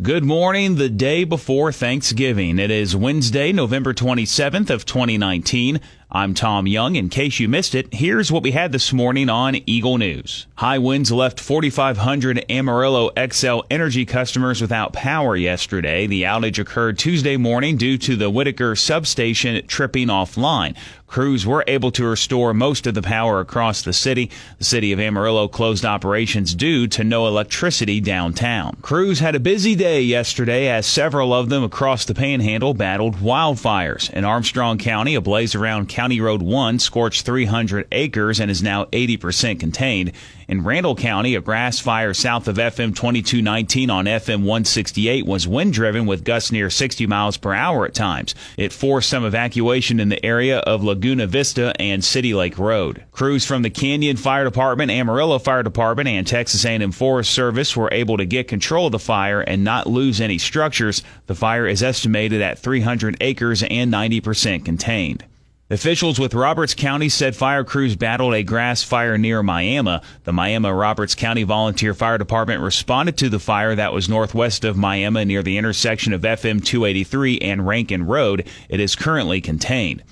Good morning, the day before Thanksgiving. It is Wednesday, November 27th of 2019. I'm Tom Young. In case you missed it, here's what we had this morning on Eagle News. High winds left 4,500 Amarillo Xcel Energy customers without power yesterday. The outage occurred Tuesday morning due to the Whitaker substation tripping offline. Crews were able to restore most of the power across the city. The city of Amarillo closed operations due to no electricity downtown. Crews had a busy day yesterday as several of them across the panhandle battled wildfires. In Armstrong County, a blaze around County Road 1 scorched 300 acres and is now 80% contained. In Randall County, a grass fire south of FM 2219 on FM 168 was wind driven with gusts near 60 miles per hour at times. It forced some evacuation in the area of Laguna Vista and City Lake Road. Crews from the Canyon Fire Department, Amarillo Fire Department, and Texas A&M Forest Service were able to get control of the fire and not lose any structures. The fire is estimated at 300 acres and 90% contained. Officials with Roberts County said fire crews battled a grass fire near Miami. The Miami Roberts County Volunteer Fire Department responded to the fire that was northwest of Miami near the intersection of FM 283 and Rankin Road. It is currently contained.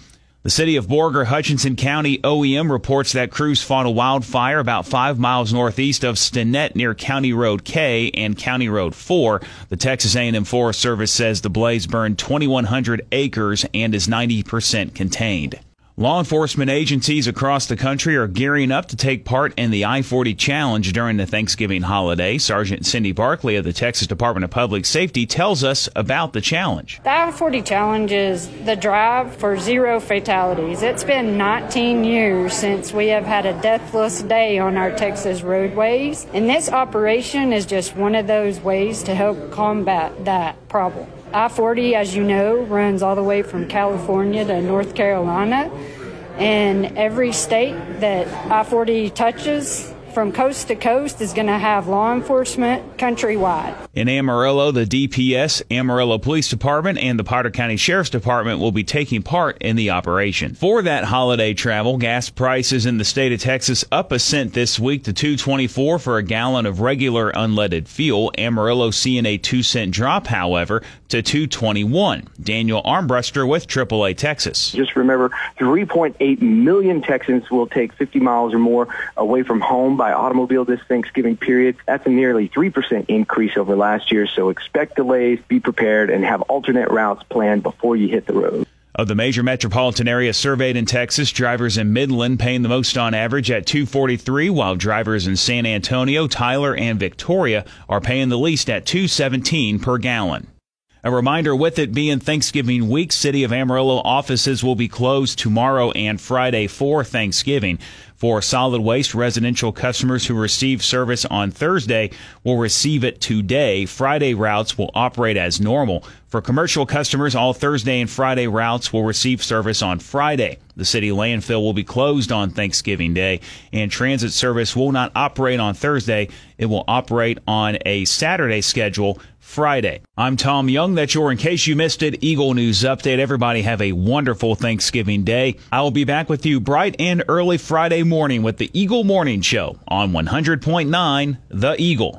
The city of Borger, Hutchinson County OEM reports that crews fought a wildfire about five miles northeast of Stinnett near County Road K and County Road 4. The Texas A&M Forest Service says the blaze burned 2,100 acres and is 90% contained. Law enforcement agencies across the country are gearing up to take part in the I 40 challenge during the Thanksgiving holiday. Sergeant Cindy Barkley of the Texas Department of Public Safety tells us about the challenge. The I 40 challenge is the drive for zero fatalities. It's been 19 years since we have had a deathless day on our Texas roadways, and this operation is just one of those ways to help combat that problem. I 40, as you know, runs all the way from California to North Carolina. And every state that I 40 touches from coast to coast is going to have law enforcement countrywide. In Amarillo, the DPS, Amarillo Police Department, and the Potter County Sheriff's Department will be taking part in the operation. For that holiday travel, gas prices in the state of Texas up a cent this week to 224 for a gallon of regular unleaded fuel. Amarillo seeing a 2 cent drop, however, to 221. Daniel Armbruster with AAA Texas. Just remember 3.8 million Texans will take 50 miles or more away from home by automobile this Thanksgiving period. That's a nearly 3% increase over last year, so expect delays, be prepared, and have alternate routes planned before you hit the road. Of the major metropolitan areas surveyed in Texas, drivers in Midland paying the most on average at 243, while drivers in San Antonio, Tyler, and Victoria are paying the least at 217 per gallon. A reminder with it being Thanksgiving week, City of Amarillo offices will be closed tomorrow and Friday for Thanksgiving. For solid waste, residential customers who receive service on Thursday will receive it today. Friday routes will operate as normal. For commercial customers, all Thursday and Friday routes will receive service on Friday. The city landfill will be closed on Thanksgiving Day, and transit service will not operate on Thursday. It will operate on a Saturday schedule Friday. I'm Tom Young. That's your In Case You Missed It Eagle News Update. Everybody have a wonderful Thanksgiving Day. I will be back with you bright and early Friday morning with the Eagle Morning Show on 100.9 The Eagle.